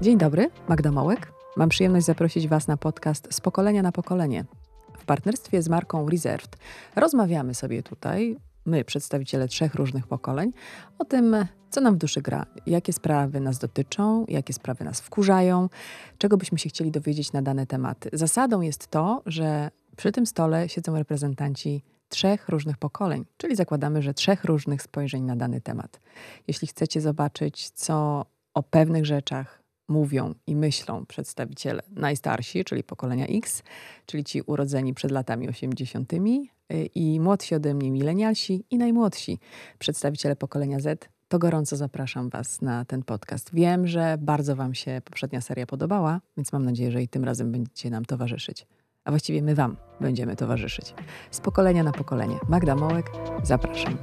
Dzień dobry, Magda Mołek. Mam przyjemność zaprosić Was na podcast z pokolenia na pokolenie. W partnerstwie z marką Reserved rozmawiamy sobie tutaj, my, przedstawiciele trzech różnych pokoleń, o tym, co nam w duszy gra, jakie sprawy nas dotyczą, jakie sprawy nas wkurzają, czego byśmy się chcieli dowiedzieć na dane tematy. Zasadą jest to, że przy tym stole siedzą reprezentanci trzech różnych pokoleń, czyli zakładamy, że trzech różnych spojrzeń na dany temat. Jeśli chcecie zobaczyć, co o pewnych rzeczach mówią i myślą przedstawiciele najstarsi, czyli pokolenia X, czyli ci urodzeni przed latami 80. Y, i młodsi ode mnie milenialsi i najmłodsi przedstawiciele pokolenia Z, to gorąco zapraszam Was na ten podcast. Wiem, że bardzo Wam się poprzednia seria podobała, więc mam nadzieję, że i tym razem będziecie nam towarzyszyć. A właściwie my Wam będziemy towarzyszyć. Z pokolenia na pokolenie. Magda Mołek, zapraszam.